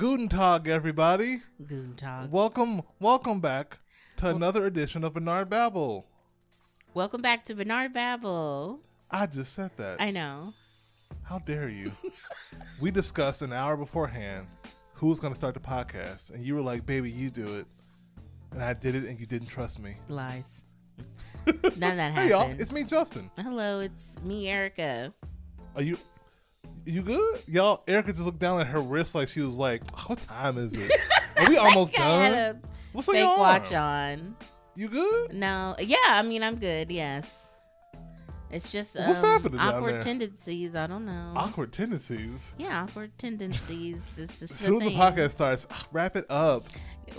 Guten Tag, everybody. Guten Tag. Welcome, welcome back to another edition of Barnard Babble. Welcome back to Barnard Babble. I just said that. I know. How dare you? we discussed an hour beforehand who was going to start the podcast, and you were like, "Baby, you do it," and I did it, and you didn't trust me. Lies. None of that happened. Hey, y'all, it's me, Justin. Hello, it's me, Erica. Are you? You good? Y'all, Erica just looked down at her wrist like she was like, "What time is it? Are we almost done? What's on fake your watch on. You good? No, yeah, I mean I'm good. Yes, it's just um, What's happening down awkward there? tendencies. I don't know. Awkward tendencies. Yeah, awkward tendencies. It's just As soon as the thing. podcast starts, wrap it up.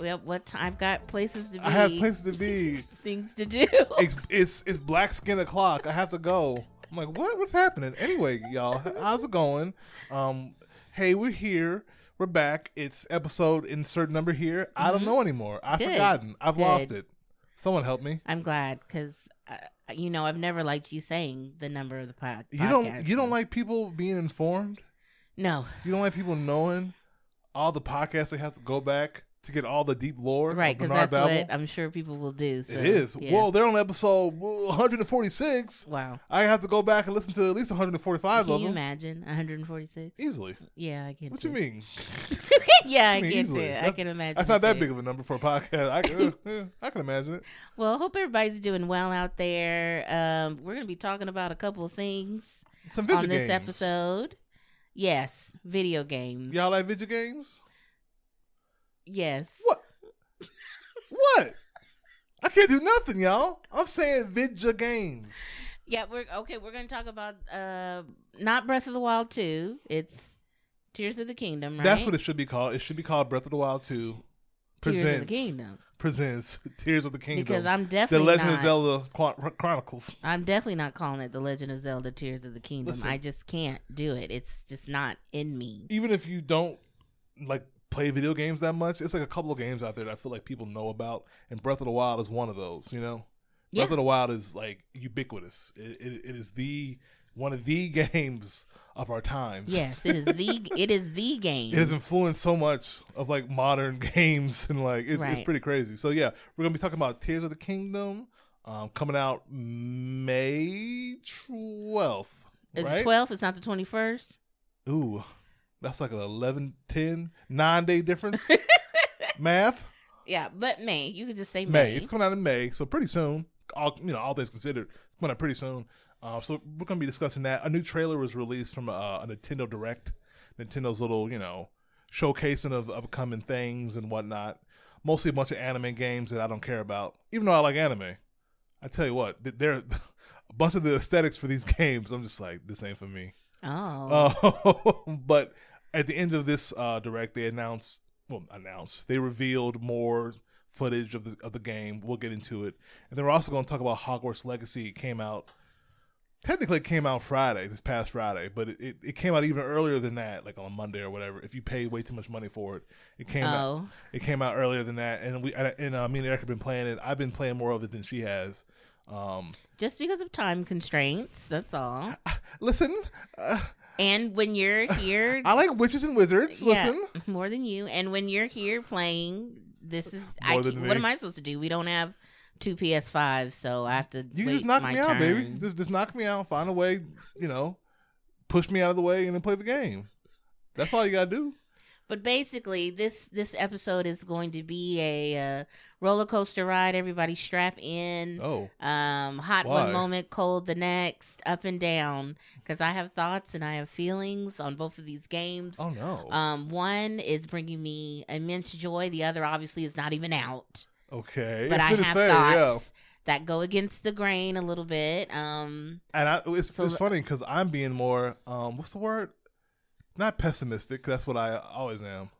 Well, what time? I've got places to be. I have places to be. things to do. It's it's, it's black skin o'clock. I have to go. I'm like, what? What's happening? Anyway, y'all, how's it going? Um, hey, we're here. We're back. It's episode insert number here. I don't know anymore. I've Mm-hmm. Good. forgotten. I've Good. lost it. Someone help me. I'm glad because uh, you know I've never liked you saying the number of the pod. You don't. podcast. You don't like people being informed. No, You don't like people knowing all the podcasts they have to go back to get all the deep lore. right? Because that's Babel. what I'm sure people will do. So, it is. yeah. Well, they're on episode 146. wow. I have to go back and listen to at least 145 Can of you them imagine 146? easily. Yeah, I can. What too. you mean? yeah, I I mean, can. I can imagine. That's not that too. big of a number for a podcast. I can, eh, I can imagine it. Well, hope everybody's doing well out there. Um, we're gonna be talking about a couple of things on this games. episode. Yes, video games. Y'all like video games? Yes. What? What? I can't do nothing, y'all. I'm saying video games. Yeah, we're okay. We're gonna talk about uh, not Breath of the Wild two. It's Tears of the Kingdom. Right? That's what it should be called. It should be called Breath of the Wild 2 Tears presents of the Kingdom. presents Tears of the Kingdom. Because I'm definitely the Legend not, of Zelda Chron- Chronicles. I'm definitely not calling it the Legend of Zelda: Tears of the Kingdom. Listen. I just can't do it. It's just not in me. Even if you don't like play video games that much, it's like a couple of games out there that I feel like people know about, and Breath of the Wild is one of those. You know, Yeah. Breath of the Wild is like ubiquitous. It, it, it is the one of the games of our times. Yes, it is the it is the game. It has influenced so much of like modern games and like it's, it's pretty crazy. So yeah, we're gonna be talking about Tears of the Kingdom, um, coming out May twelfth. Is right? it twelfth? It's not the twenty first. Ooh, that's like an 11, 10, nine day difference. Math. Yeah, but May. You could just say May. May. It's coming out in May, so pretty soon. All you know, all things considered, it's coming out pretty soon. Uh, so we're gonna be discussing that. A new trailer was released from uh, a Nintendo Direct, Nintendo's little you know showcasing of upcoming things and whatnot. Mostly a bunch of anime games that I don't care about, even though I like anime. I tell you what, th- there a bunch of the aesthetics for these games. I'm just like, this ain't for me. Oh, Uh, but at the end of this uh, direct, they announced, well, announced, they revealed more footage of the of the game. We'll get into it, and then we're also going to talk about Hogwarts Legacy. It came out, technically, it came out Friday, this past Friday, but it, it, it came out even earlier than that, like on Monday or whatever. If you paid way too much money for it, it came out. oh, It came out earlier than that, and we and uh, me and Eric have been playing it. I've been playing more of it than she has. Um, just because of time constraints. That's all. listen, uh, And when you're here, I like witches and wizards. yeah, Listen. more than you. And when you're here playing, this is I. More can't- than What me. am I supposed to do? We don't have two PS5s, so I have to. You wait just knock my me out, baby. turn. Just just knock me out. Find a way, you know, push me out of the way, and then play the game. That's all you gotta do. But basically, this this episode is going to be a uh, roller coaster ride. Everybody strap in. Oh, Um, hot Why? one moment, cold the next, up and down. Because I have thoughts and I have feelings on both of these games. oh no. Um, one is bringing me immense joy. The other, obviously, is not even out. okay, But I have say, thoughts that go against the grain a little bit. Um, And I, it's So it's funny because I'm being more um, what's the word? Not pessimistic. that's what I always am.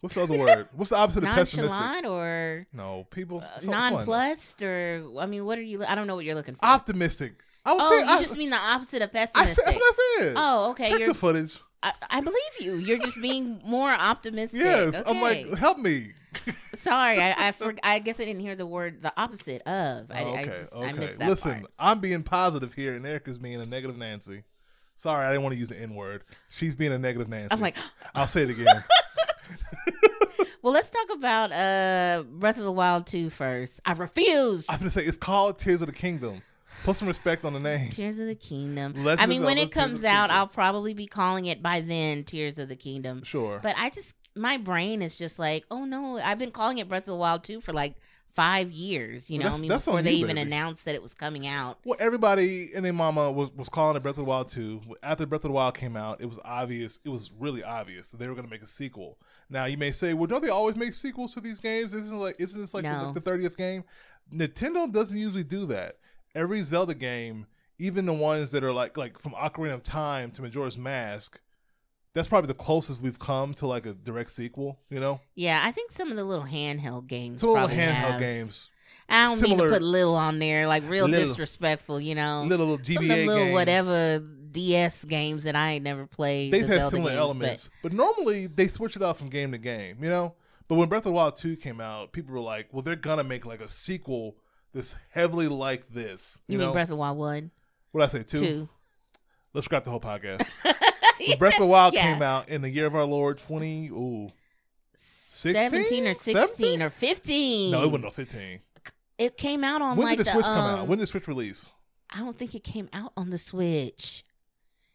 What's the other word? What's the opposite of pessimistic? or No, people. uh, so- nonplussed or I mean, what are you? I don't know what you're looking for. Optimistic. I was oh, saying. you I, just mean the opposite of I pessimistic. that's what I said. oh, okay. Check You're the footage. I, I believe you. You're just being more optimistic. Yes, I'm like, help me. sorry. I I, for, I guess I didn't hear the word the opposite of. I, Oh, I, okay, just, okay. I missed that Listen, part. I'm being positive here, and Eric is being a negative Nancy. Sorry, I didn't want to use the N word. She's being a negative Nancy. I'm like, I'll say it again. well, let's talk about uh Breath of the Wild 2 first. I refuse. I'm gonna say it's called Tears of the Kingdom. Put some respect on the name. Tears of the Kingdom. I mean, when it comes out, I'll probably be calling it by then Tears of the Kingdom. Sure. But I just, my brain is just like, oh no, I've been calling it Breath of the Wild 2 for like five years, you know, I mean, that's before they you, even baby. announced that it was coming out. Well, everybody and their mama was, was calling it Breath of the Wild 2. After Breath of the Wild came out, it was obvious, it was really obvious that they were going to make a sequel. Now, you may say, well, don't they always make sequels to these games? Isn't, like, isn't this like No. the, the 30th game? Nintendo doesn't usually do that. Every Zelda game, even the ones that are like like from Ocarina of Time to Majora's Mask, that's probably the closest we've come to like a direct sequel, you know? Yeah, I think some of the little handheld games Some little handheld have. games. I don't mean to put little on there, like real Little. disrespectful, you know. Little, some GBA them little games. whatever DS games that I ain't never played. they've the had Zelda similar games, elements, but, normally they switch it out from game to game, you know. But when Breath of the Wild two came out, people were like, "Well, they're gonna make like a sequel that's heavily like this." But You, you mean know, Breath of the Wild one, what I say two? two? Let's scrap the whole podcast. When Breath of the Wild Yeah. came out in the year of our Lord twenty. Ooh, 16? seventeen or sixteen 17? or fifteen. no, it wasn't fifteen. It came out on When like did the Switch um, come out? When did the Switch release? I don't think it came out on the Switch.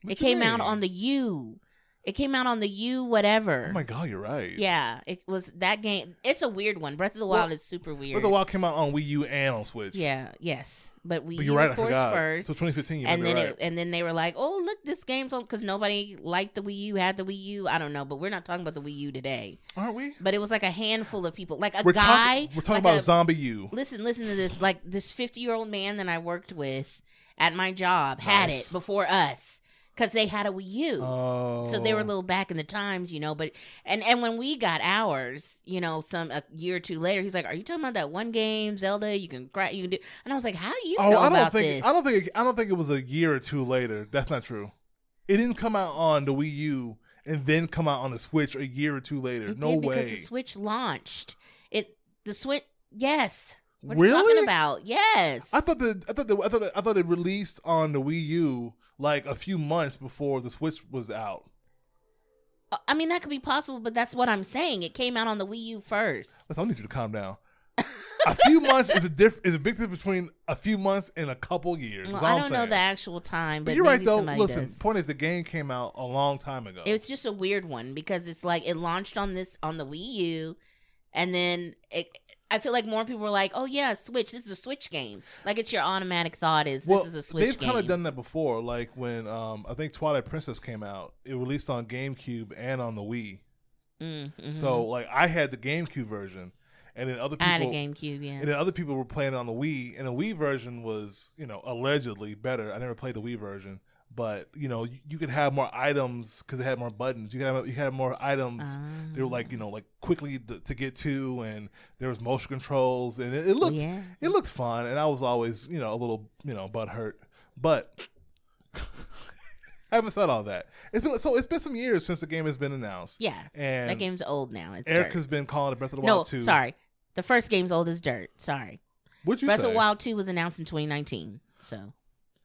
What it came out on the U. It came out on the U, whatever. Oh my god, you're right. Yeah, it was that game. It's a weird one. Breath of the Wild Well, is super weird. Breath of the Wild came out on Wii U and on Switch. Yeah, yes, but we but you're right. of course first, So 2015. You and then right. it, and then they were like, "Oh, look, this game's on," because nobody liked the Wii U, had the Wii U. I don't know, but we're not talking about the Wii U today. aren't we? But it was like a handful of people, like a We're guy. talking. We're talking like about a- ZombiU. Listen, listen to this. Like this fifty-year-old man that I worked with at my job had it before us because they had a Wii U. Oh, So they were a little back in the times, you know. But and and when we got ours, you know, some a year or two later, he's like, "Are you talking about that one game, Zelda? You can crack, you can do." And I was like, "How do you Oh, know I don't about think this?" I don't think it, I don't think it was a year or two later. That's not true. It didn't come out on the Wii U and then come out on the Switch a year or two later. It no did because the Switch launched. It the Switch. Yes. What Really? are you talking about? Yes. I thought the I thought the, I thought the, I thought it released on the Wii U like a few months before the Switch was out. Uh, I mean, that could be possible, but that's what I'm saying. It came out on the Wii U first. I need you to calm down. a few months is a diff is a big difference between a few months and a couple years. Well, I don't know the actual time, but, But you're right though. Listen, does. point is the game came out a long time ago. It's just a weird one because it's like it launched on this on the Wii U, and then it, I feel like more people were like, "Oh yeah, Switch. This is a Switch game." Like it's your automatic thought is well, this is a Switch game. they've kind of done that before. Like when um, I think Twilight Princess came out, it released on GameCube and on the Wii. Mm, mhm. So like I had the GameCube version, and then other I had a people GameCube, yeah. and then other people were playing it on the Wii, and the Wii version was you know allegedly better. I never played the Wii version, but you know you, you could have more items because it had more buttons. You could have you had more items. They were like you know like quickly to, to get to, and there was motion controls, and it, it looked yeah. it looked fun. And I was always you know a little you know butt hurt, but. I haven't said all that. It's been so. It's been some years since the game has been announced, Yeah, and that game's old now. It's Eric dirt. has been calling it Breath of the no, Wild 2. sorry. The first game's old as dirt. Sorry. What'd you Breath say? of the Wild 2 was announced in 2019. So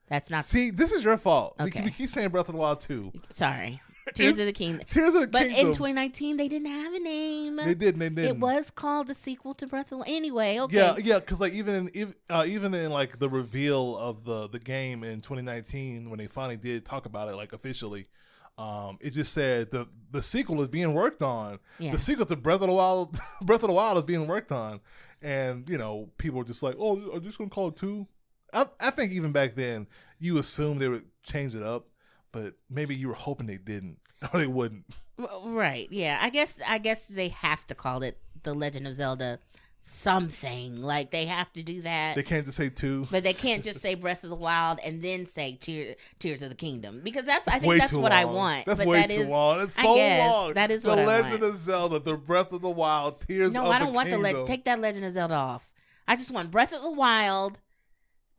that's not See, this is your fault. We- Okay. We, keep saying Breath of the Wild 2. sorry. Tears of the Kingdom. Tears of the King. But Kingdom. in 2019, they didn't have a name. they did, they didn't. It was called the sequel to Breath of the Wild. Anyway, okay. Yeah, yeah, because like even in, uh, even in like the reveal of the the game in 2019 when they finally did talk about it like officially, um, it just said the the sequel is being worked on. Yeah. The sequel to Breath of the Wild, Breath of the Wild is being worked on, and you know people were just like, oh, are you just gonna call it two? I, I think even back then you assumed they would change it up, but maybe you were hoping they didn't or they wouldn't. Right. Yeah. I guess I guess they have to call it The Legend of Zelda something. Like they have to do that. They can't just say two. but they can't just say Breath of the Wild and then say Tear, Tears of the Kingdom because that's I think that's what I want. That's but way that too is- long. It's I so guess. long. That is the what I Legend of Zelda, the Breath of the Wild, Tears No, I don't want the Kingdom. le- take that Legend of Zelda off. I just want Breath of the Wild,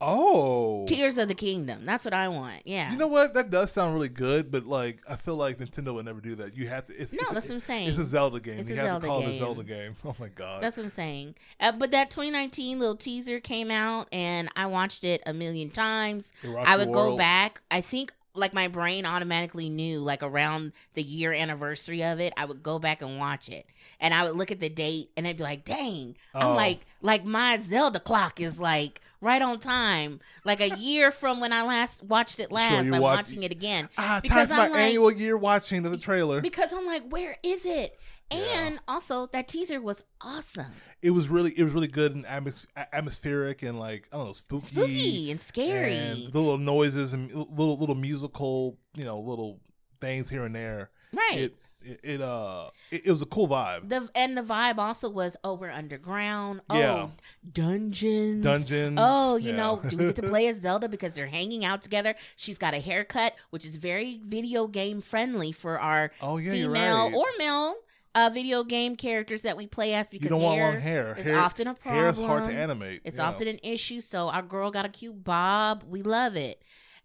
oh, Tears of the Kingdom. That's what I want. Yeah. You know what? That does sound really good, but like I feel like Nintendo would never do that. You have to. It's, no, it's, that's what I'm saying. It's a Zelda game. It's you a have Zelda to call it a game. Zelda game. Oh my god. That's what I'm saying. Uh, but that 2019 little teaser came out, and I watched it a million times. I would go back. I think like my brain automatically knew like around the year anniversary of it, I would go back and watch it. And I would look at the date and I'd be like, dang. Oh. I'm like like my Zelda clock is like right on time. Like a year from when I last watched it last, I'm watch- watching it again. Ah, Because time's my I'm like- annual year watching of the trailer. Because I'm like, where is it? Yeah. And also that teaser was awesome. It was really, it was really good and atmos- atmospheric and like I don't know, spooky, Spooky and scary. and the little noises and little little musical, you know, little things here and there. right. It, it, it uh, it, it was a cool vibe. the and the vibe also was oh we're underground. Yeah. Oh dungeons. Dungeons. Oh, you yeah. know, do we get to play as Zelda because they're hanging out together? She's got a haircut, which is very video game friendly for our oh yeah, female right. or male uh, video game characters that we play as because you don't want long hair. is hair often a problem. hair is hard to animate. It's yeah. often an issue. So our girl got a cute bob. We love it.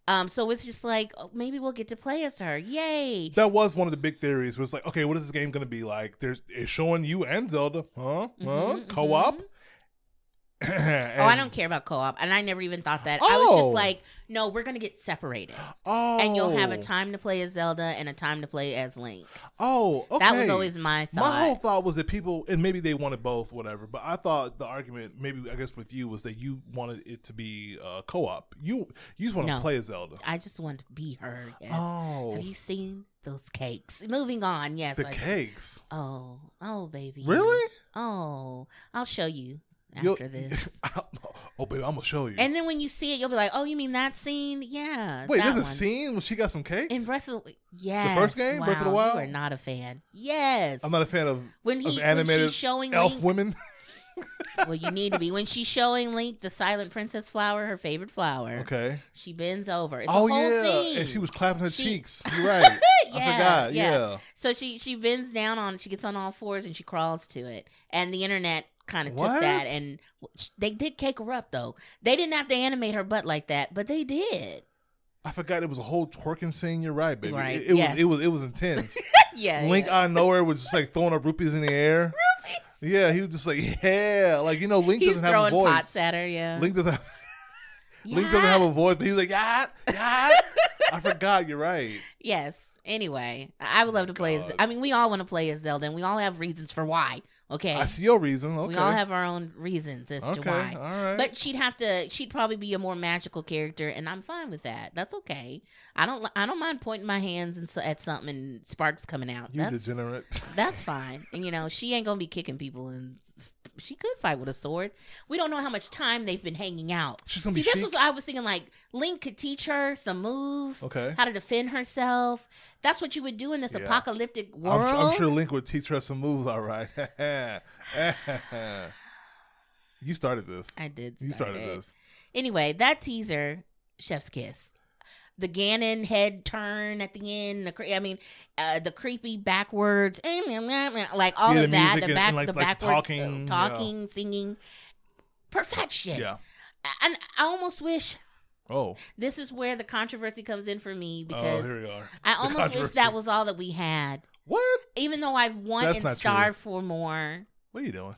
Um, so it's just like oh, maybe we'll get to play as her. Yay! That was one of the big theories. Was like, okay, what is this game going to be like? There's it's showing you and Zelda, huh? Huh? Mhm, Co-op. mhm. Oh, I don't care about co-op, and I never even thought that. I was Oh. just like, no, we're gonna get separated, Oh, and you'll have a time to play as Zelda and a time to play as Link. Oh, okay. That was always my thought. My whole thought was that people, and maybe they wanted both, whatever. But I thought the argument, maybe I guess with you, was that you wanted it to be uh, co-op. You you just want to No. play as Zelda. I just want to be her. Yes. Oh, Have you seen those cakes? Moving on. Yes. the I- cakes. Oh, oh, baby. Really? Oh, I'll show you You'll- after this. oh, baby, I'm gonna show you. and then when you see it, you'll be like, "Oh, you mean that scene? Yeah." Wait, there's a scene when she got some cake. in Breath of yeah. The first game, wow, Breath of the Wild? You are not a fan. Yes. I'm not a fan of when of he when animated she's showing elf Link. women. well, you need to be when she's showing Link the Silent Princess flower, her favorite flower. Okay. She bends over. It's oh yeah, thing. and she was clapping her She- cheeks. You're right. I forgot. yeah. Yeah. So she she bends down on she gets on all fours and she crawls to it. And the internet kind of took that and they did cake her up though. They didn't have to animate her butt like that, but they did. I forgot it was a whole twerking scene. You're right, baby. Right, It, it yes. was it was it was intense. yeah. Link yeah. out of nowhere was just like throwing up rupees in the air. Rupees. Yeah, he was just like, yeah, like you know, Link He's doesn't have a throwing voice. pots at her, yeah. Link doesn't. Have, yeah. Link doesn't have a voice, but he was like, yeah, yeah. I forgot. You're right. Yes. Anyway, I would love to play as I mean, we all want to play as Zelda and we all have reasons for why. Okay. I see your reason. Okay. We all have our own reasons as okay. to why. All right. But she'd have to. She'd probably be a more magical character, and I'm fine with that. That's okay. I don't. I don't mind pointing my hands and at something and sparks coming out. you that's degenerate. that's fine. And you know, she ain't gonna be kicking people, and she could fight with a sword. We don't know how much time they've been hanging out. She's gonna See, be this chic. was I was thinking. Like Link could teach her some moves, Okay. how to defend herself. That's what you would do in this Yeah. apocalyptic I'm, world. I'm sure Link would teach her some moves. All right. you started this. I did. You started it. this. Anyway, that teaser, Chef's Kiss. The Ganon head turn at the end. The cre- I mean, uh, the creepy backwards, like all Yeah, of that. The back, and, like- the like backwards talking, uh, talking, singing, perfection. Yeah. And I almost wish Oh. this is where the controversy comes in for me Oh, because here we are. I The almost wish that was all that we had. What? Even though I've won That's and not true. starved for more, What are you doing?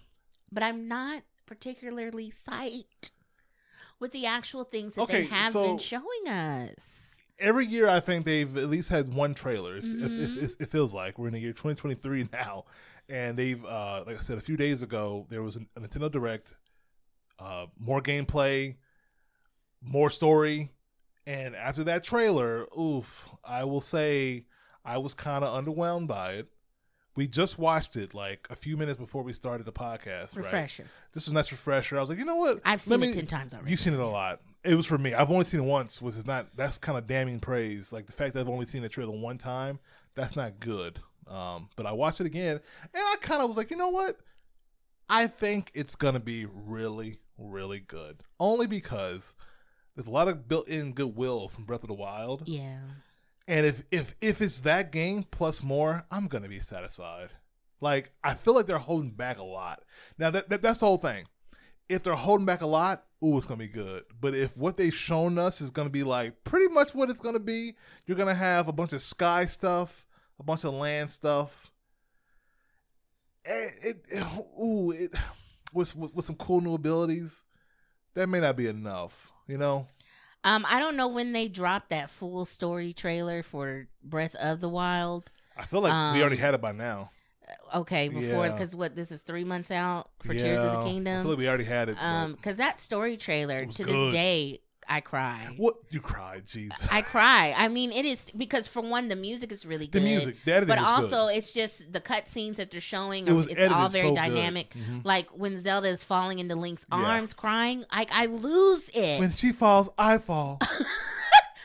but I'm not particularly psyched with the actual things that Okay, they have so- been showing us. Every year, I think they've at least had one trailer. If, if, Mhm. if, if it feels like we're in the year 2023 now, and they've, uh, like I said, a few days ago there was a Nintendo Direct, uh, more gameplay, more story, and after that trailer, oof, I will say I was kind of underwhelmed by it. We just watched it like a few minutes before we started the podcast. Right? Refresher. This is a nice refresher. I was like, you know what? I've seen me- it ten times already. You've seen it a lot. It was for me. I've only seen it once, which is not. That's kind of damning praise. Like the fact that I've only seen the trailer one time, that's not good. Um, but I watched it again, and I kind of was like, you know what? I think it's gonna be really, really good. Only because there's a lot of built-in goodwill from Breath of the Wild, Yeah. and if if if it's that game plus more, I'm gonna be satisfied. Like I feel like they're holding back a lot. Now that, that that's the whole thing. If they're holding back a lot, ooh, it's gonna be good. But if what they've shown us is gonna be like pretty much what it's gonna be, you're gonna have a bunch of sky stuff, a bunch of land stuff. It, it, it ooh, it with, with with some cool new abilities. That may not be enough, you know. Um, I don't know when they dropped that full story trailer for Breath of the Wild. I feel like we already Um, had it by now. Okay, before Yeah. because what this is three months out for Tears of the Yeah, I Kingdom. feel like we already had it. Um, because that story trailer to good. this day, I cry. what you cried? Jeez. I cry. I mean, it is because for one, the music is really good. the music, the editing but also good. it's just the cut scenes that they're showing. It was it's all very so dynamic. Mhm. Like when Zelda is falling into Link's Yeah. arms, crying, like I lose it. When she falls, I fall.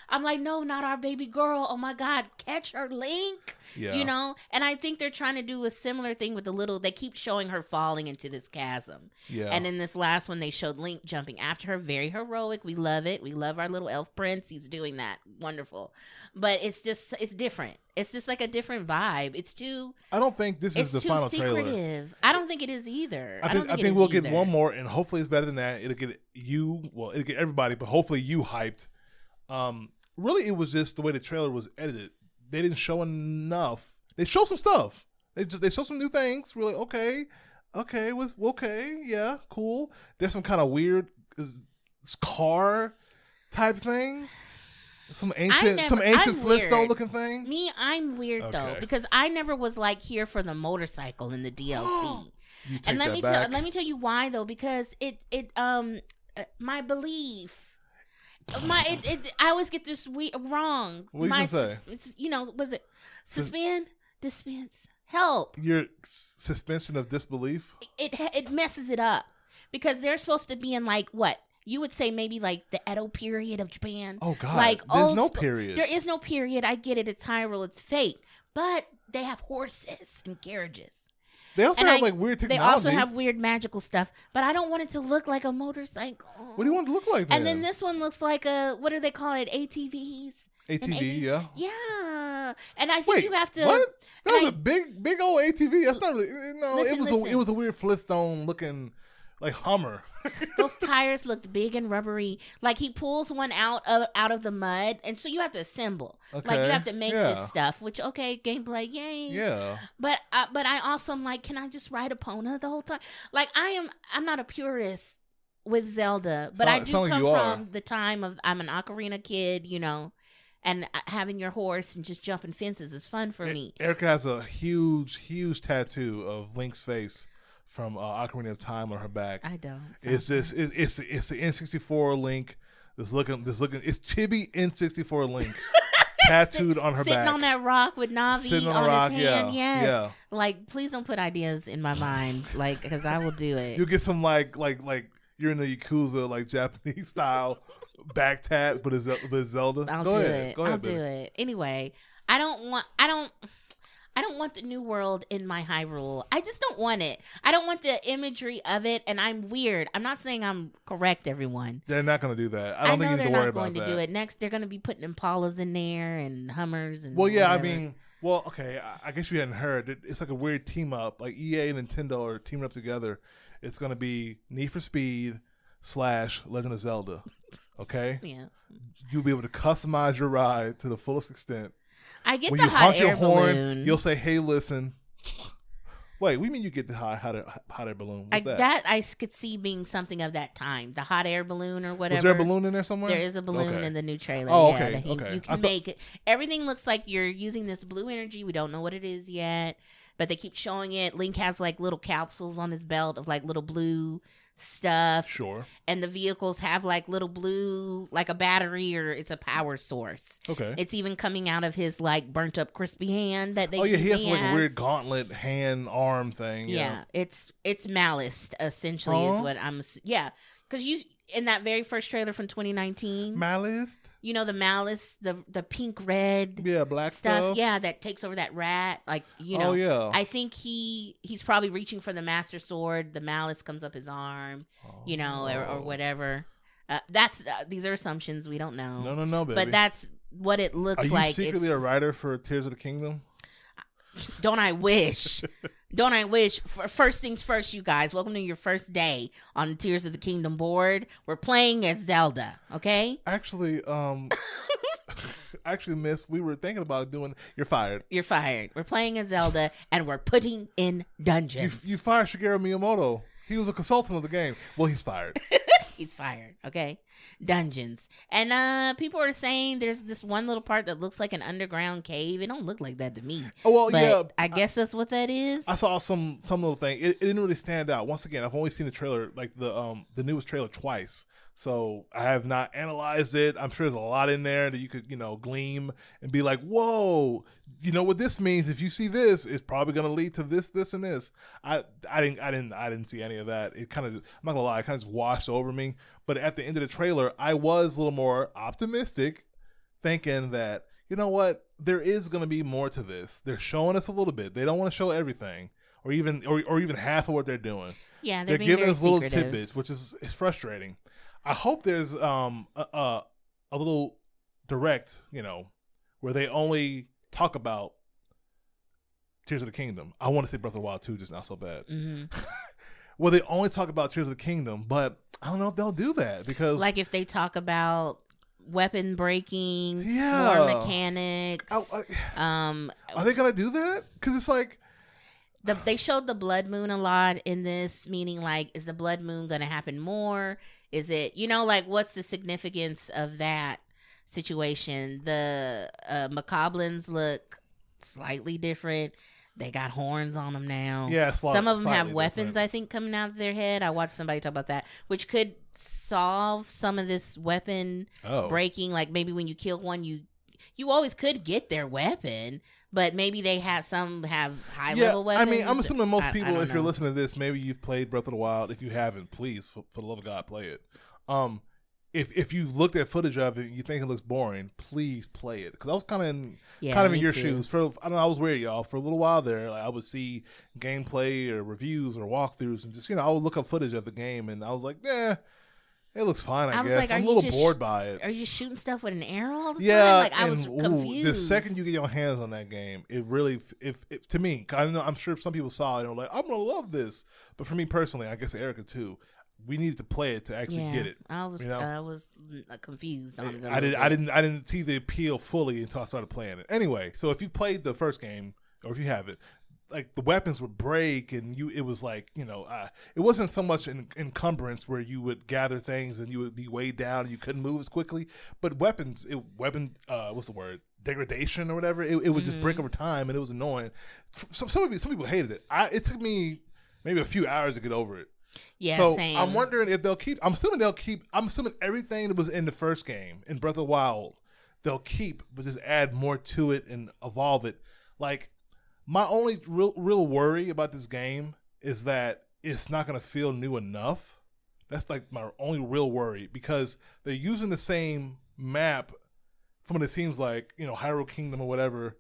I'm like, no, not our baby girl. Oh my God, catch her, Link. Yeah. You know, and I think they're trying to do a similar thing with the little. They keep showing her falling into this chasm, Yeah. and in this last one, they showed Link jumping after her. Very heroic. We love it. We love our little elf prince. He's doing that. Wonderful. But it's just, it's different. It's just like a different vibe. It's too, I don't think this is the final trailer. secretive. I don't think it is either. I don't think I think we'll get one more, and hopefully it's better than that. It'll get you, well, it'll get everybody, but hopefully you hyped. Um, really, it was just the way the trailer was edited. They didn't show enough. They show some stuff. They just they show some new things. Really, okay, okay, was okay, yeah, cool. There's some kind of weird uh, car type thing. Some ancient, never- some ancient I'm Flintstone weird. looking thing. Me, I'm weird though because I never was like here for the motorcycle in the DLC. And let me tell let me tell you why though because it it um uh, my belief my it, it I always get this we wrong. What you my gonna say? sus- you know was it suspend dispense help Your suspension of disbelief. it it messes it up because they're supposed to be in like what you would say maybe like the Edo period of Japan. Oh God! Like there's no period. There is no period. I get it. It's Hyrule. It's fake. But they have horses and carriages. They also And have I- like weird technology. They also have weird magical stuff. But I don't want it to look like a motorcycle. What do you want it to look like? Then? And then this one looks like a what do they call it? ATVs. ATV, ATV? yeah. Yeah. And I think Wait, you have to. what? That was I- a big, big old ATV. That's not really. No, Listen, it was a it was a weird Flintstone looking, like Hummer. Those tires looked big and rubbery. Like he pulls one out of out of the mud, and so you have to assemble. Like you have to make yeah. this stuff. Which okay, gameplay, yay. yeah. But uh, but I also am like, can I just ride Epona the whole time? Like I am, I'm not a purist with Zelda, but I do like come you are. from the time of I'm an ocarina kid, you know, and uh, having your horse and just jumping fences is fun for me. Erica has a huge, huge tattoo of Link's face from uh, Ocarina of Time on her back. I don't. It's just it, it's it's the N64 Link. This looking, this looking. It's Chibi N64 Link tattooed on her sitting back. on that rock with Navi Sitting on, on, rock, his yeah, hand. Yes. yeah. Like, please don't put ideas in my mind, like, because I will do it. You'll get some like like like you're in the Yakuza like Japanese style back tap, but it's but it's Zelda. I'll Go do ahead. it. Go ahead, I'll do it. Anyway, I don't want. I don't. I don't want the new world in my Hyrule. I just don't want it. I don't want the imagery of it, and I'm weird. I'm not saying I'm correct, everyone. They're not going to do that. I I, don't know think you they're need to worry not going to do it. Next, they're going to be putting Impalas in there and Hummers and. Well, yeah, I mean, well, okay. I, I guess you hadn't heard. It's like a weird team up. Like EA and Nintendo are teaming up together. It's going to be Need for Speed slash Legend of Zelda. Okay, yeah. you'll be able to customize your ride to the fullest extent. I get when the you hot honk air your horn, balloon. you'll say, "Hey, listen." Wait, we mean you get the hot hot air, hot air balloon? I, What's that? I could see being something of that time. The hot air balloon or whatever. Is there a balloon in there somewhere? There is a balloon Okay. in the new trailer. Oh, yeah, okay, he- okay. You can thought- make it. Everything looks like you're using this blue energy. We don't know what it is yet, but they keep showing it. Link has like little capsules on his belt of like little blue stuff, Sure. and the vehicles have like little blue, like a battery or it's a power source. Okay. It's even coming out of his like burnt up crispy hand that they. oh yeah, he has like a weird gauntlet hand arm thing. yeah, it's it's malice essentially Huh? is what I'm. Yeah, because you in that very first trailer from 2019, Malice. you know the malice, the the pink red Yeah, black stuff, stuff. yeah, that takes over that rat. Like you know, oh yeah. I think he he's probably reaching for the master sword. The malice comes up his arm, you know, or, or Oh. whatever. Uh, that's uh, these are assumptions we don't know, No, no, no, baby. but that's what it looks Are you like. secretly It's- a writer for Tears of the Kingdom? Don't I wish? Don't I wish? First things first, you guys. Welcome to your first day on the Tears of the Kingdom board. We're playing as Zelda, okay? Actually, um, actually, Miss, we were thinking about doing. You're fired. You're fired. We're playing as Zelda, and we're putting in You dungeons. you fired Shigeru Miyamoto. He was a consultant of the game. Well, he's fired. He's fired, okay? Dungeons. And uh people are saying there's this one little part that looks like an underground cave. It don't look like that to me. Oh well, But yeah. I guess that's what that is. I saw some some little thing. It, it didn't really stand out. Once again, I've only seen the trailer, like the um the newest trailer twice. So I have not analyzed it. I'm sure there's a lot in there that you could you know gleam and be like, whoa, you know what this means? If you see this, it's probably going to lead to this, this, and this. I I didn't I didn't I didn't see any of that. It kind of I'm not gonna lie, it kind of just washed over me. But at the end of the trailer, I was a little more optimistic, thinking that you know what, there is going to be more to this. They're showing us a little bit. They don't want to show everything, or even or, or even half of what they're doing. yeah, They're, they're, giving us little secretive. tidbits, which is is frustrating. I hope there's um a, a a little direct, you know, where they only talk about Tears of the Kingdom. I want to say Breath of the Wild 2 just not so bad. hmm Where they only talk about Tears of the Kingdom, but I don't know if they'll do that because Like if they talk about weapon breaking, Yeah. more mechanics. I- I- um, are they gonna do that? Because it's like the, they showed the blood moon a lot in this, meaning like, is the blood moon going to happen more? Is it, you know, like what's the significance of that situation? The uh, Bokoblins look slightly different. They got horns on them now. yeah, Some of them have weapons, different. I think, coming out of their head. I watched somebody talk about that, which could solve some of this weapon oh. breaking. Like maybe when you kill one, you you always could get their weapon, but maybe they have some have high yeah, level weapons. I mean, I'm assuming most I- I people, don't if you're listening to this, maybe you've played Breath of the Wild. If you haven't, please, for, for the love of God, play it. Um, if if you've looked at footage of it and you think it looks boring, please play it. Because I was kind of in yeah, kind of in your too. shoes. For I don't know, I was weird, y'all. For a little while there, like, I would see gameplay or reviews or walkthroughs, and just you know, I would look up footage of the game, and I was like, yeah, it looks fine. I, I was guess like, I'm a little bored by it. Are you shooting stuff with an arrow all the Yeah, time? Like I was and, ooh, confused. the second you get your hands on that game, it really, if, if to me, I know I'm sure some people saw it and were like, I'm gonna love this, but for me personally, I guess Erica too, we needed to play it to actually yeah, get it. I was you know? I was uh, confused on it. I didn't, I didn't, I didn't see the appeal fully until I started playing it. Anyway, so if you played the first game, or if you have it, like the weapons would break, and you, it was like you know, uh, it wasn't so much an encumbrance where you would gather things and you would be weighed down and you couldn't move as quickly, but weapons, it, weapon, uh, what's the word? Degradation or whatever. It, it would just break over time, and it was annoying. Some some people, some people hated it. I, it took me maybe a few hours to get over it. Yeah, so same. I'm wondering if they'll keep. I'm assuming they'll keep. I'm assuming everything that was in the first game in Breath of the Wild, they'll keep, but just add more to it and evolve it. Like my only real real worry about this game is that it's not going to feel new enough. That's like my only real worry because they're using the same map from what it seems like. You know, Hyrule Kingdom or whatever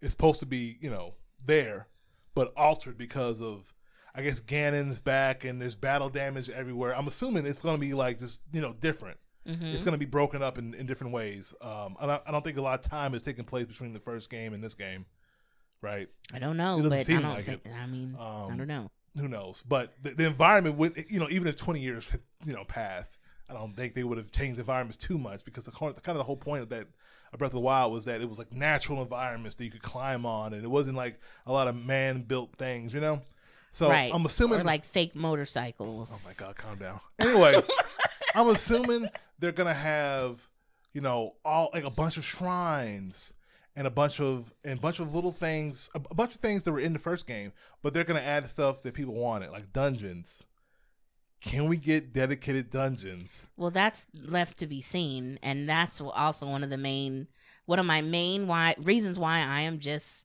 is supposed to be. You know, there, but altered because of I guess Ganon's back and there's battle damage everywhere. I'm assuming it's going to be like just you know different. Mhm. It's going to be broken up in, in different ways. Um, I don't, I don't think a lot of time is taking place between the first game and this game, right? I don't know, It but I don't like think. I mean, I Um, don't know. Who knows? But the, the environment would you know even if 20 years had, you know passed, I don't think they would have changed environments too much because the kind of the whole point of that of Breath of the Wild was that it was like natural environments that you could climb on, and it wasn't like a lot of man built things, you know. So right. I'm assuming or like fake motorcycles. Oh my god, calm down. Anyway, I'm assuming they're gonna have, you know, all like a bunch of shrines and a bunch of and a bunch of little things, a, a bunch of things that were in the first game, but they're gonna add stuff that people wanted, like dungeons. Can we get dedicated dungeons? Well, that's left to be seen, and that's also one of the main, one of my main why reasons why I am just.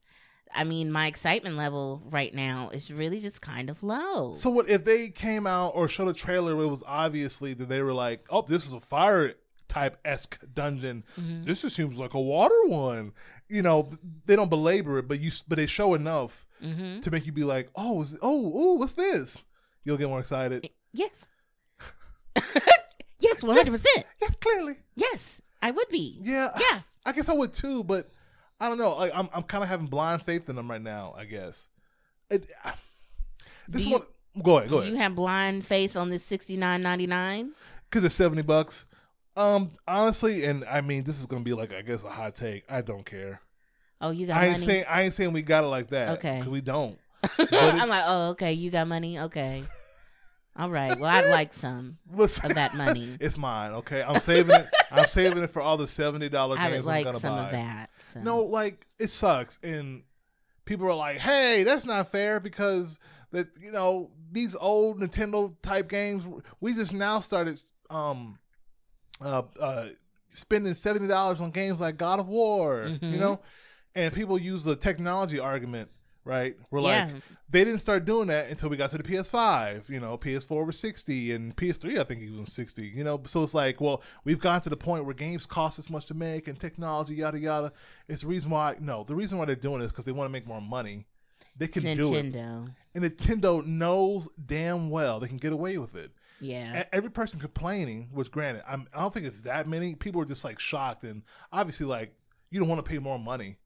I mean, my excitement level right now is really just kind of low. So what if they came out or showed a trailer where it was obviously that they were like, "Oh, this is a fire type esque dungeon. Mhm. This just seems like a water one." You know, they don't belabor it, but you but they show enough hmm to make you be like, "Oh, is, oh, oh, what's this?" You'll get more excited. Yes. yes, one hundred percent. Yes, clearly. Yes, I would be. Yeah, Yeah. I guess I would too, but I don't know. Like, I'm I'm kind of having blind faith in them right now. I guess. It, this you- one. Go ahead. Go ahead. Do you have blind faith on this sixty nine ninety nine? Because it's seventy bucks. Um, honestly, and I mean, this is gonna be like I guess a hot take. I don't care. Oh, you got I ain't money. saying I ain't saying we got it like that. Okay. we don't. I'm like, oh, okay, you got money. Okay. All right. Well, I'd like some Listen, of that money. it's mine. Okay, I'm saving it. I'm saving it for all the seventy dollar I games would like I'm gonna some buy. of that. So. No, like it sucks, and people are like, "Hey, that's not fair," because that you know these old Nintendo type games. We just now started um uh uh spending seventy dollars on games like God of War, you Mhm. know, and people use the technology argument. Right, we're Yeah. like they didn't start doing that until we got to the PS5. You know, PS4 was 60 and PS3 I think it was 60. You know, so it's like, well, we've gotten to the point where games cost this much to make and technology yada yada. It's the reason why no, the reason why they're doing it is because they want to make more money. They It's can do it, and Nintendo knows damn well they can get away with it. Yeah. Every person complaining, was granted, I'm, I don't think it's that many. People are just like shocked and obviously like you don't want to pay more money.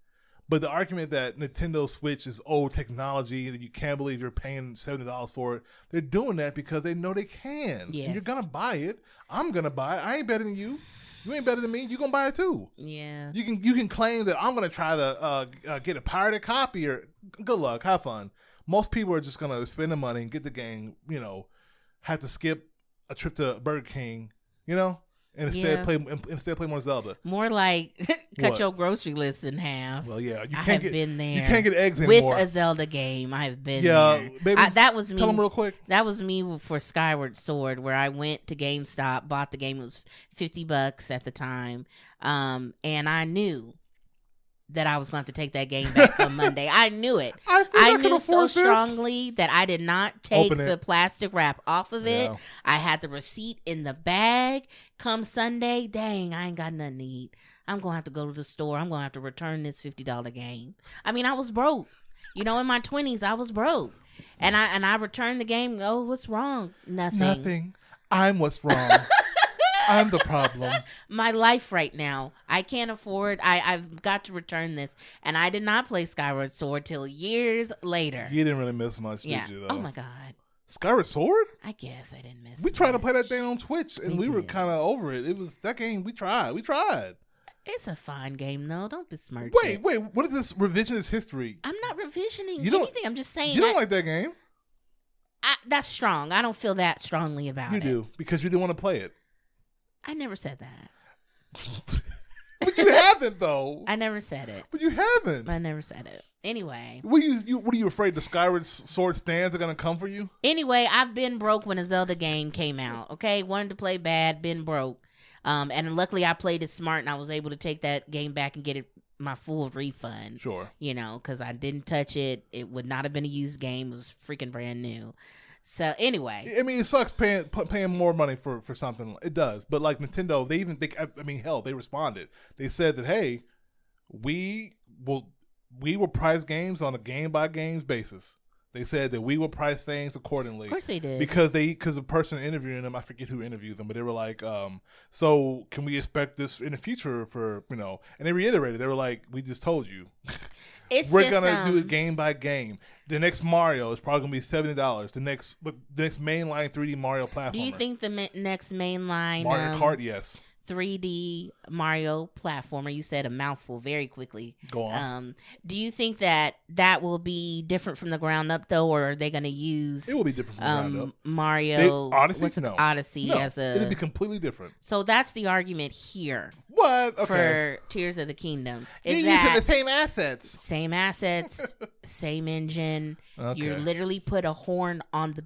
But the argument that Nintendo Switch is old technology and that you can't believe you're paying seventy dollars for it, they're doing that because they know they can. And you're gonna buy it. I'm gonna buy it. I ain't better than you. You ain't better than me. You gonna buy it too. yeah. You can you can claim that I'm gonna try to uh, uh, get a pirated copy or good luck, have fun. Most people are just gonna spend the money and get the game. You know, have to skip a trip to Burger King. You know, and instead Yeah. play instead play more Zelda. More like cut What? your grocery list in half. Well, yeah, you I can't have get been there. you can't get eggs with anymore. a Zelda game. I have been Yeah, there. baby, I, that was me. Tell them real quick. That was me for Skyward Sword, where I went to GameStop, bought the game. It was fifty bucks at the time, um, and I knew that I was going to take that game back on Monday. I knew it. I, I I, knew so this. strongly that I did not take the plastic wrap off of it. Yeah. I had the receipt in the bag. Come Sunday, dang, I ain't got nothing to eat. I'm gonna have to go to the store. I'm gonna have to return this fifty dollar game. I mean, I was broke. You know, in my twenties, I was broke, and I and I returned the game. Oh, what's wrong? Nothing. Nothing. I'm what's wrong. I'm the problem. My life right now, I can't afford. I I've got to return this, and I did not play Skyward Sword till years later. You didn't really miss much, yeah. did you? Oh though? Oh my god. Skyward Sword. I guess I didn't miss. We tried to play that thing on Twitch, and We we, were kind of over it. It was that game. We tried. We tried. It's a fine game though. Don't be besmirch Wait, it. wait. What is this revisionist history? I'm not revisioning You anything. I'm just saying You don't I- like that game. I, that's strong. I don't feel that strongly about You it. You do because you didn't want to play it. I never said that. but you haven't though. I never said it. but you haven't. I never said it. Anyway, What are you, you? What are you afraid the Skyward Sword stands are gonna come for you? anyway, I've been broke when a Zelda game came out. Okay, wanted to play bad, been broke. Um, and luckily I played it smart and I was able to take that game back and get it my full refund. Sure. You know, because I didn't touch it. It would not have been a used game. It was freaking brand new. So anyway, I mean, it sucks paying paying more money for for something. It does, but like Nintendo, they even they, I mean, hell, they responded. They said that hey, we will we will price games on a game by games basis. They said that we will price things accordingly of course they did. because they because the person interviewing them, I forget who interviewed them, but they were like, um, so can we expect this in the future for you know? And they reiterated, they were like, we just told you, it's we're gonna do um, it game by game. The next Mario is probably gonna be seventy dollars. The next the next mainline 3D Mario platformer. Do you think the ma- next mainline Mario um, Kart? Yes. 3D Mario platformer? You said a mouthful very quickly. Go on. Um, do you think that that will be different from the ground up though, or are they going to use it will be different from the ground um up. Mario They- Odyssey? No. Odyssey No, as a. it'll be completely different. so that's the argument here What? Okay. for Tears of the Kingdom. Is You're using the same assets. same assets, same engine? Okay. You literally put a horn on the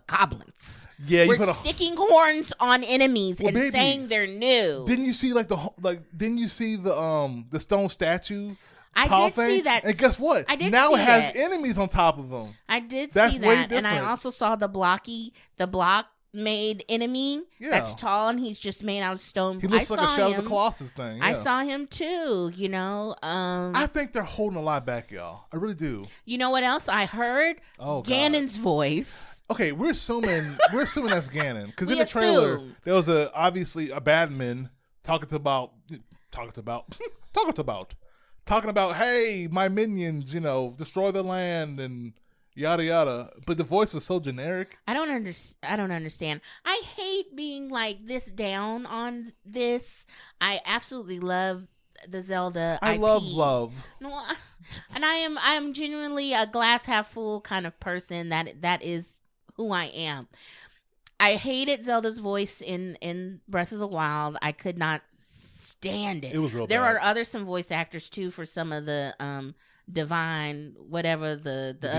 goblins. yeah, you We're put a. sticking horns on enemies Well, and baby, saying they're new. Didn't you see like the like? Didn't you see the um the stone statue? I tall did thing? see that. And guess what? I did now see it has that. enemies on top of them. I did That's see way that, and I also saw the blocky, the block made enemy Yeah. that's tall and he's just made out of stone. He looks I like a saw Shadow of the him. Colossus thing. I saw him too. You know, um, I think they're holding a lot back, y'all. I really do. you know what else I heard? Oh, God. Voice. Okay, we're assuming we're assuming that's Ganon because in the trailer assume. there was a obviously a badman talking to about talking to about talking to about talking about hey my minions you know destroy the land and yada yada. But the voice was so generic. I don't understand. I don't understand. I hate being like this down on this. I absolutely love the Zelda. I IP. love love. No, I- and I am I am genuinely a glass half full kind of person. That that is who I am. I hated Zelda's voice in in Breath of the Wild. I could not stand it. It was real there bad. are other some voice actors too for some of the um divine whatever the the, The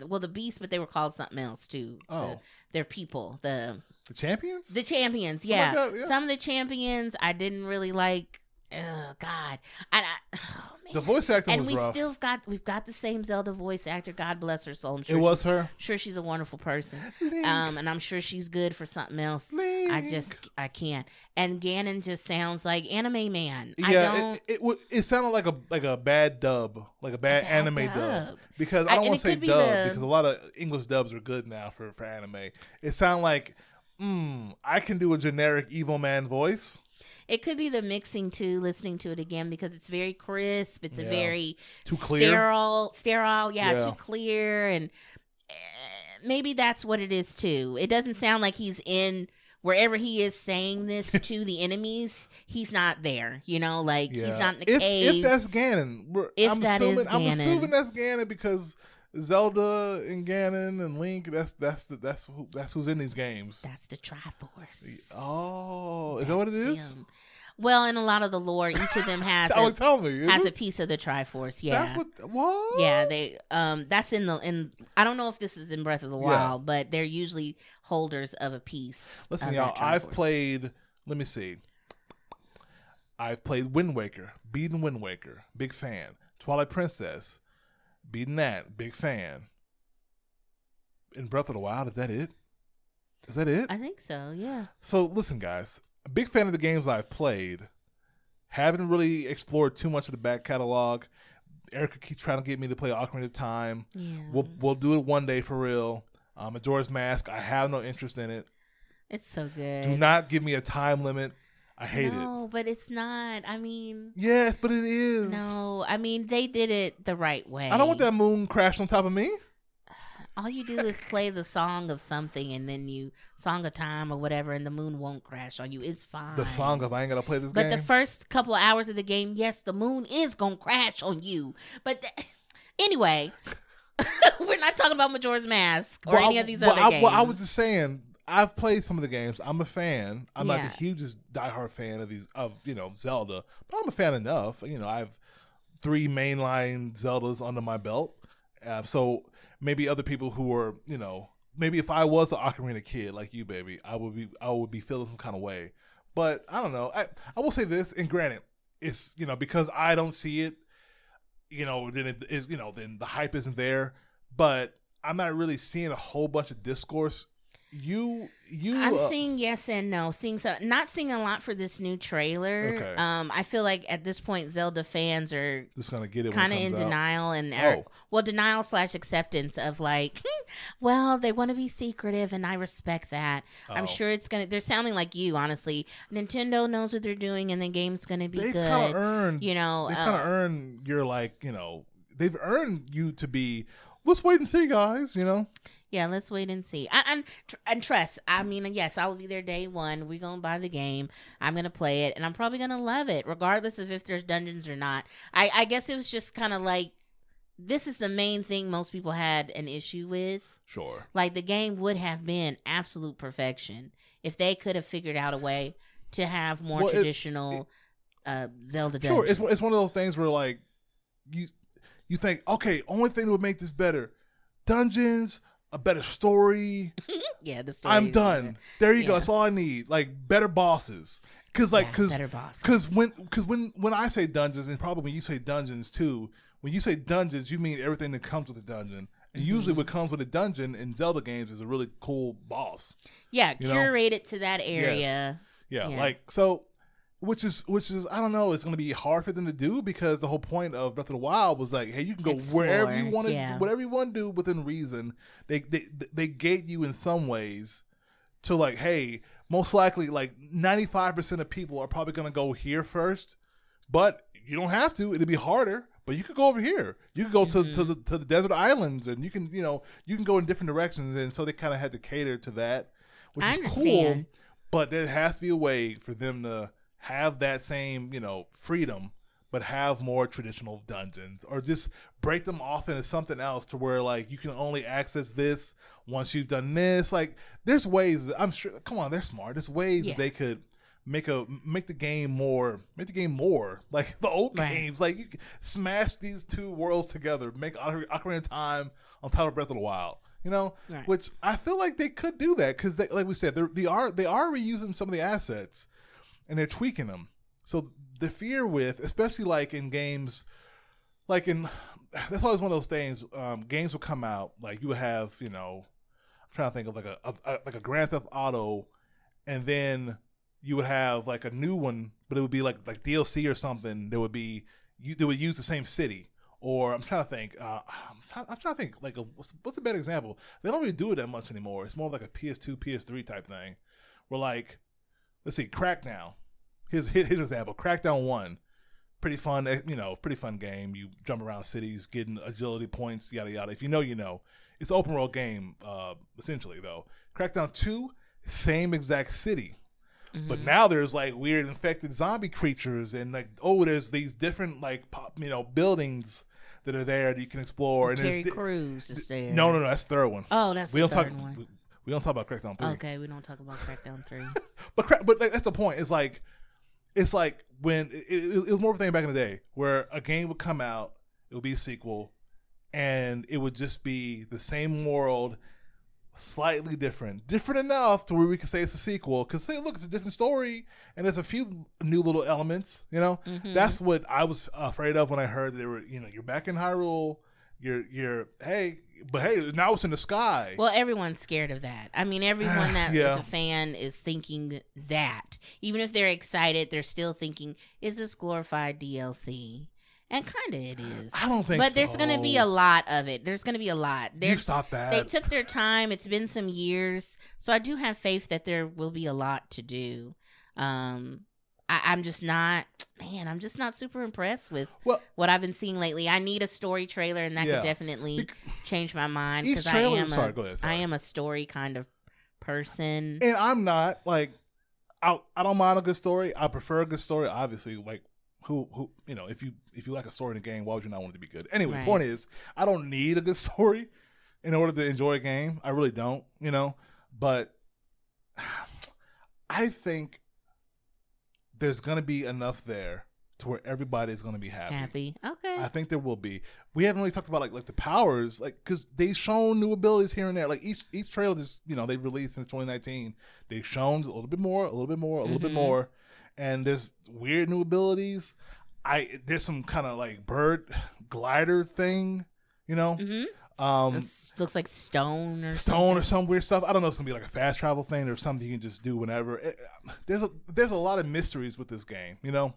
other well the beasts but they were called something else too The- Oh. they're people the the champions. the champions yeah. like that, yeah. some of the champions i didn't really like oh god and I, oh, The voice acting and we rough. still got we've got the same zelda voice actor god bless her soul i'm it was her. sure she's a wonderful person Link, um and i'm sure she's good for something else I just I can't. And Ganon just sounds like anime man. I yeah, don't. it, it it sounded like a like a bad dub, like a bad, bad anime dub. dub. Because I- don't want to say be dub the- because a lot of English dubs are good now for for anime. It sounded like, mm, I can do a generic evil man voice. It could be the mixing too. Listening to it again because it's very crisp. It's a very Too clear. sterile, sterile. Yeah, Yeah. too clear, and eh, maybe that's what it is too. It doesn't sound like he's in wherever he is saying this to the enemies. He's not there. You know, like he's not in a if, cave. If that's Ganon, If I'm that is assuming I'm assuming that's Ganon because Zelda and Ganon and Link. That's that's the, that's who that's who's in these games. that's the Triforce. Oh, is that what it is? Him. Well, in a lot of the lore, each of them has Tell, a, tell me. has a piece of the Triforce. Yeah. That's what. What? Yeah, they um that's in the in I don't know if this is in Breath of the Yeah. Wild, but they're usually holders of a piece. Listen, y'all. I've played. Let me see. I've played Wind Waker, beaten Wind Waker, big fan. Twilight Princess, beaten that, big fan. In Breath of the Wild, is that it? Is that it? I think so, yeah. So listen, guys, a big fan of the games I've played. Haven't really explored too much of the back catalog. Erica keeps trying to get me to play Ocarina of Time. Yeah. We'll we'll do it one day for real. Um, Majora's Mask. I have no interest in it. it's so good. Do not give me a time limit. I hate it. No, but it's not. I mean, Yes, but it is. no. I mean, they did it the right way. I don't want that moon crashed on top of me. All you do is play the song of something and then you song of time or whatever and the moon won't crash on you. It's fine. The song of I ain't gonna play this But game. the first couple of hours of the game, yes, the moon is gonna crash on you. But th- anyway, we're not talking about Majora's Mask or Well, any of these well, other I, games. Well, I was just saying. I've played some of the games. I'm a fan. I'm not the hugest diehard fan of these of you know Zelda, but I'm a fan enough. You know, I have three mainline Zeldas under my belt. Uh, so maybe other people who are you know maybe if I was an Ocarina kid like you, baby, I would be I would be feeling some kind of way. But I don't know. I I will say this, and granted, it's you know because I don't see it, you know, then it is you know then the hype isn't there. But I'm not really seeing a whole bunch of discourse. You you I'm uh, seeing yes and no. Seeing so not seeing a lot for this new trailer. Okay. Um, I feel like at this point Zelda fans are just gonna get it kind of in out. denial and are, Oh. well denial slash acceptance of like hmm, well they want to be secretive and i respect that Oh. i'm sure it's gonna they're sounding like you honestly nintendo knows what they're doing and the game's gonna be They good earned you know they kind of uh, earned your like you know they've earned you to be. Let's wait and see, guys. You know. Yeah let's wait and see. I, and, and trust i mean yes i will be there day one. We're gonna buy the game. I'm gonna play it and i'm probably gonna love it regardless of if there's dungeons or not. I i guess it was just kind of like this is the main thing most people had an issue with. Sure. Like the game would have been absolute perfection if they could have figured out a way to have more Well, it- traditional uh, Zelda Sure. It's it's one of those things where like you you think okay, only thing that would make this better, dungeons, a better story. yeah, the story. I'm done. better. There you go. That's all I need. Like better bosses. Cause like Yeah, cause. Because when, cause when, when I say dungeons, and probably when you say dungeons too, when you say dungeons, you mean everything that comes with a dungeon. And usually, Mm-hmm. what comes with a dungeon in Zelda games is a really cool boss. yeah, curate it to that area. Yeah, Yeah. like so, which is which is I don't know. It's going to be hard for them to do because the whole point of Breath of the Wild was like, hey, you can go wherever you want to, yeah. whatever you want to do within reason. They they they gate you in some ways to like, hey, most likely like ninety five percent of people are probably going to go here first, but you don't have to. It'll be harder. But you could go over here. You could go to, to mm-hmm. the to the desert islands, and you can you know you can go in different directions. And so they kind of had to cater to that, which I is cool but there has to be a way for them to have that same you know freedom but have more traditional dungeons, or just break them off into something else to where like you can only access this once you've done this. Like, there's ways. I'm sure. Come on, they're smart. There's ways Yeah. that they could make a make the game more make the game more like the old Right. games like you smash these two worlds together make Ocar- Ocarina of Time on top of Breath of the Wild you know Right. which I feel like they could do that because like we said they're, they are they are reusing some of the assets and they're tweaking them so the fear with especially like in games like in that's always one of those things um, games will come out like you would have you know I'm trying to think of like a, a, a like a Grand Theft Auto and then you would have like a new one, but it would be like like DLC or something. That would be you. They would use the same city. Or I'm trying to think. Uh, I'm, trying, I'm trying to think. Like, a, what's, what's a better example? They don't really do it that much anymore. It's more like a PS2, PS3 type thing. Where like, let's see, Crackdown. Here's his, his example. Crackdown one, pretty fun. eh, You know, pretty fun game. You jump around cities, getting agility points, yada yada. If you know, you know. It's an open world game, uh, essentially though. Crackdown two, same exact city. But Mm-hmm. now there's like weird infected zombie creatures, and like oh, there's these different like pop, you know buildings that are there that you can explore. And Terry di- Crews is there. no, no, no, that's the third one. Oh, that's we the don't talk. third one. We, don't talk about Crackdown three. Okay, we don't talk about Crackdown three. But cra- but like, that's the point. It's like it's like when it, it, it was more of a thing back in the day where a game would come out, it would be a sequel, and it would just be the same world, slightly different, different enough to where we can say it's a sequel. Because hey, look, it's a different story, and there's a few new little elements. You know, Mm-hmm. that's what I was afraid of when I heard they were. You know, you're back in Hyrule. You're you're hey, but hey, now it's in the sky. Well, everyone's scared of that. I mean, everyone that is Yeah. a fan is thinking that. Even if they're excited, they're still thinking, "Is this glorified DLC?" And kind of it is. I don't think But there's going to be a lot of it. There's going to be a lot. you stop that. they took their time. It's been some years, so I do have faith that there will be a lot to do. Um, I, I'm just not, man. I'm just not super impressed with well, what I've been seeing lately. I need a story trailer, and that Yeah. could definitely Bec- change my mind because I am sorry, a, ahead. I am a story kind of person. and I'm not like I I don't mind a good story. I prefer a good story. Obviously, like who who you know if you if you like a story in a game, why would you not want it to be good? Anyway, Right. point is, I don't need a good story in order to enjoy a game. I really don't. You know, but I think there's gonna be enough there to where everybody's gonna be happy. Happy, okay. I think there will be. We haven't really talked about like like the powers, like because they've shown new abilities here and there. Like each each trailer is you know they've released since 2019. They've shown a little bit more, a little bit more, a little bit Mhm. more, and there's weird new abilities. I there's some kind of like bird glider thing, you know, hmm um, looks like stone or stone or some weird stuff. I don't know. It's gonna be like a fast travel thing or something you can just do whenever. It, there's a there's a lot of mysteries with this game. You know,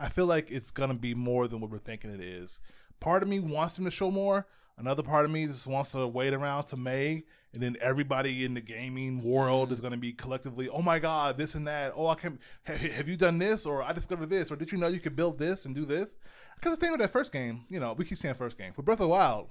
I feel like it's gonna be more than what we're thinking it is. Part of me wants them to show more. Another part of me just wants to wait around to May, and then everybody in the gaming world is gonna be collectively, oh my god, this and that. Oh, I can. Have, have you done this? Or I discovered this? Or did you know you could build this and do this? Because the thing with that first game, you know, we keep saying first game, but Breath of the Wild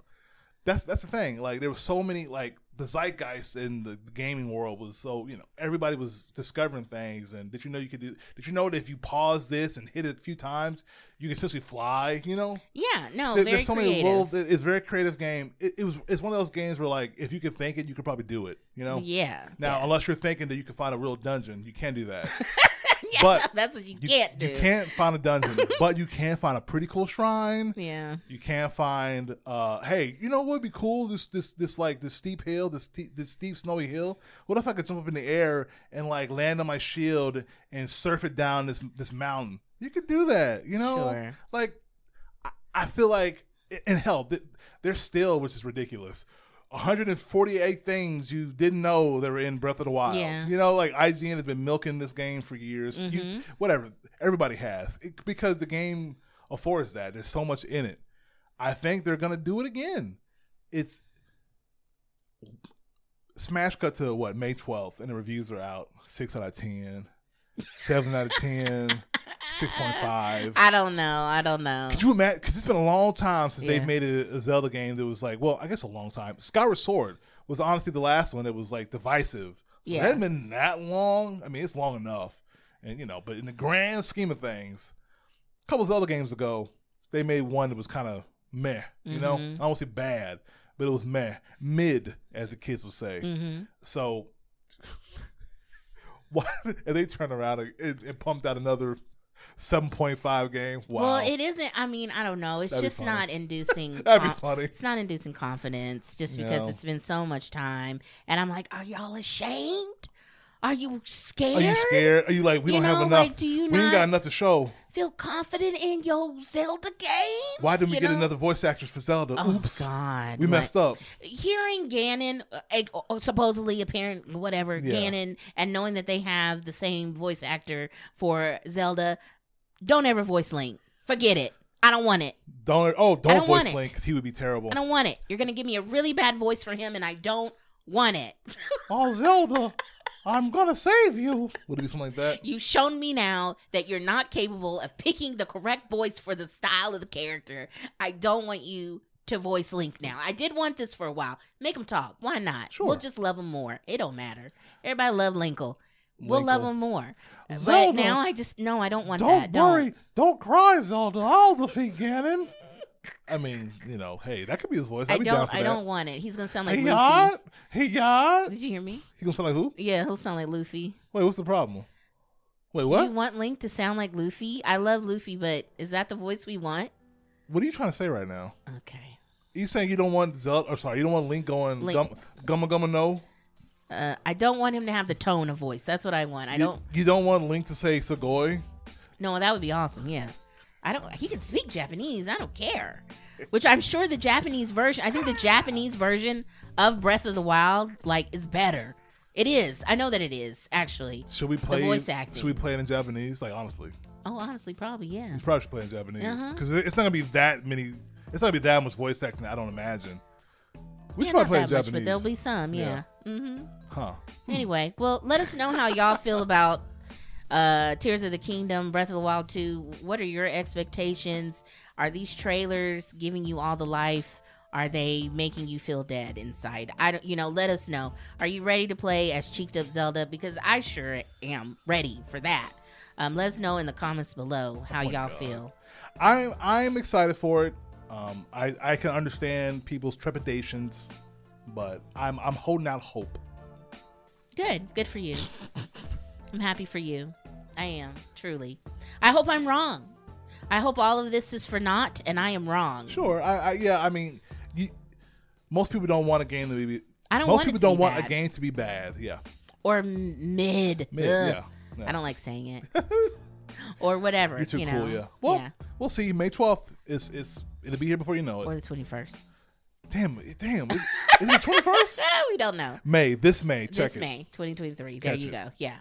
that's that's the thing. Like there were so many like the zeitgeist in the gaming world was so you know everybody was discovering things. And did you know you could do? Did you know that if you pause this and hit it a few times, you can essentially fly? You know, Yeah, no, There- there's so creative. many little. It's a very creative game. It, it was. It's one of those games where like if you could think it, you could probably do it. You know. yeah. Now, yeah. unless you're thinking that you can find a real dungeon, you can't do that. Yeah, but that's what you, You can't do. You can't find a dungeon, but you can find a pretty cool shrine. Yeah. You can't find. uh Hey, you know what would be cool? This this this like this steep hill, this steep, this steep snowy hill. What if I could jump up in the air and like land on my shield and surf it down this this mountain? You could do that. You know, Sure. like I, I feel like and hell, th- there's still which is ridiculous. 148 things you didn't know that were in Breath of the Wild. Yeah. You know, like IGN has been milking this game for years. You, Mhm. whatever. Everybody has. It, because the game affords that. There's so much in it. I think they're going to do it again. It's Smash cut to what, May 12th, and the reviews are out. 6 out of 10, 7 out of 10, 6.5. I don't know. I don't know. Could you imagine? Because it's been a long time since Yeah. they've made a, a Zelda game that was like, well, I guess a long time. Skyward Sword was honestly the last one that was like divisive. So Yeah. it hadn't been that long. I mean, it's long enough, and you know, but in the grand scheme of things, a couple Zelda games ago, they made one that was kind of meh. You know, Mhm. I don't say bad, but it was meh, mid, as the kids would say. hmm So, why? And they turned around and, and, and pumped out another seven point five game. Wow, Well, it isn't. I mean, I don't know. It's That'd just not inducing. that'd be funny. It's not inducing confidence just because No. it's been so much time. And I'm like, are y'all ashamed? Are you scared? Are you scared? Are you like we You don't know, have enough? like, do you we ain't got enough to show. feel confident in your Zelda game? Why didn't we You get know? another voice actress for Zelda? Oh Oops, God, we Like, messed up. Hearing Ganon, uh, supposedly apparent, whatever Yeah. Ganon, and knowing that they have the same voice actor for Zelda, don't ever voice Link. Forget it. I don't want it. Don't oh don't, don't voice. Link because he would be terrible. I don't want it. You're gonna give me a really bad voice for him, and I don't want it. Oh Zelda, I'm gonna save you. Would it be something like that? You've shown me now that you're not capable of picking the correct voice for the style of the character. I don't want you to voice Link now. I did want this for a while. Make him talk. Why not? Sure. We'll just love him more. It don't matter. Everybody love Linkle. We'll Linkle. love him more. But Zelda, now I just no, I don't want Don't that. worry. Don't cry, Zelda. I'll defeat Ganon. I mean, you know, hey, that could be his voice. I I'd down don't. I that. don't want it. He's gonna sound like Hey, Luffy. yacht. Hey, yacht. Did you hear me? He gonna sound like who? Yeah, he'll sound like Luffy. Wait, what's the problem? Wait, what? Do you want Link to sound like Luffy? I love Luffy, but is that the voice we want? What are you trying to say right now? Okay. You saying you don't want Zelda? Or sorry, you don't want Link going Link. gum, gumma gumma no? Uh, I don't want him to have the tone of voice. That's what I want. I You- don't. You, don't want Link to say Sugoi? No, that would be awesome. Yeah. I don't. He can speak Japanese. I don't care. Which I'm sure the Japanese version. I think the Japanese version of Breath of the Wild like is better. It is. I know that it is actually. Should we play? the voice acting. Should we play it in Japanese? Like honestly, Oh, honestly, probably yeah. we probably should play in Japanese Uh-huh. because it's not gonna be that many. It's not gonna be that much voice acting. I don't imagine. We yeah, should probably not play it in that much, Japanese. but there'll be some. Yeah. Yeah. Mm-hmm. huh? Anyway, well, let us know how y'all feel about uh Tears of the Kingdom, Breath of the Wild 2. What are your expectations? Are these trailers giving you all the life? Are they making you feel dead inside? I don't, you know, let us know. Are you ready to play as cheeked up Zelda? Because I sure am ready for that. Um, let us know in the comments below how Oh y'all God. feel. I'm I'm excited for it. Um, I I can understand people's trepidations, but I'm I'm holding out hope. Good. Good for you. I'm happy for you. I am, truly. I hope I'm wrong. I hope all of this is for naught and I am wrong. Sure. I, I yeah. I mean, you, most people don't want a game to be. I don't most people don't want bad. a game to be bad. Yeah. Or mid. Mid, yeah. yeah. I don't like saying it. or whatever. You're too you cool. know. Yeah. Well, yeah. we'll see. May 12th is is it'll be here before you know it. Or the 21st. damn. Damn. Is, is it 21st? we don't know. May. This May. Check this it. May 2023. There Catch you it. go. Yeah.